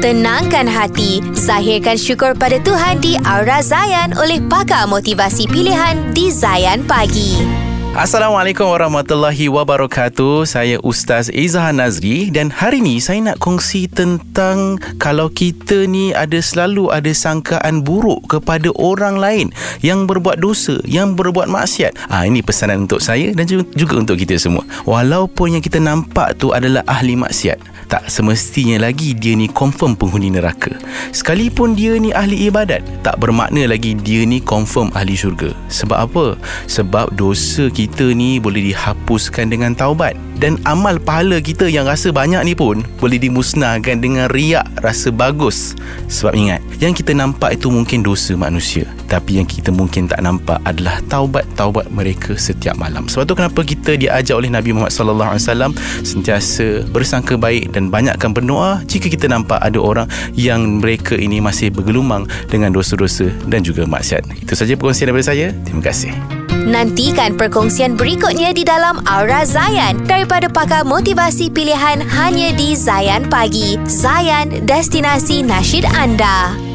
Tenangkan hati, zahirkan syukur pada Tuhan di Aura Zayan oleh pakar motivasi pilihan di Zayan Pagi. Assalamualaikum warahmatullahi wabarakatuh. Saya Ustaz Izzahan Nazri dan hari ni saya nak kongsi tentang kalau kita ni ada selalu ada sangkaan buruk kepada orang lain yang berbuat dosa, yang berbuat maksiat. Ah ini pesanan untuk saya dan juga untuk kita semua. Walaupun yang kita nampak tu adalah ahli maksiat, tak semestinya lagi dia ni confirm penghuni neraka. Sekalipun dia ni ahli ibadat, tak bermakna lagi dia ni confirm ahli syurga. Sebab apa? Sebab dosa kita ni boleh dihapuskan dengan taubat dan amal pahala kita yang rasa banyak ni pun boleh dimusnahkan dengan riak rasa bagus. Sebab ingat yang kita nampak itu mungkin dosa manusia. Tapi yang kita mungkin tak nampak adalah taubat-taubat mereka setiap malam. Sebab tu kenapa kita diajar oleh Nabi Muhammad wasallam sentiasa bersangka baik dan banyakkan berdoa jika kita nampak ada orang yang mereka ini masih bergelumang dengan dosa-dosa dan juga maksiat. Itu saja perkongsian daripada saya. Terima kasih Nantikan perkongsian berikutnya di dalam Aura Zayan daripada pakar motivasi pilihan hanya di Zayan Pagi. Zayan, destinasi nasyid anda.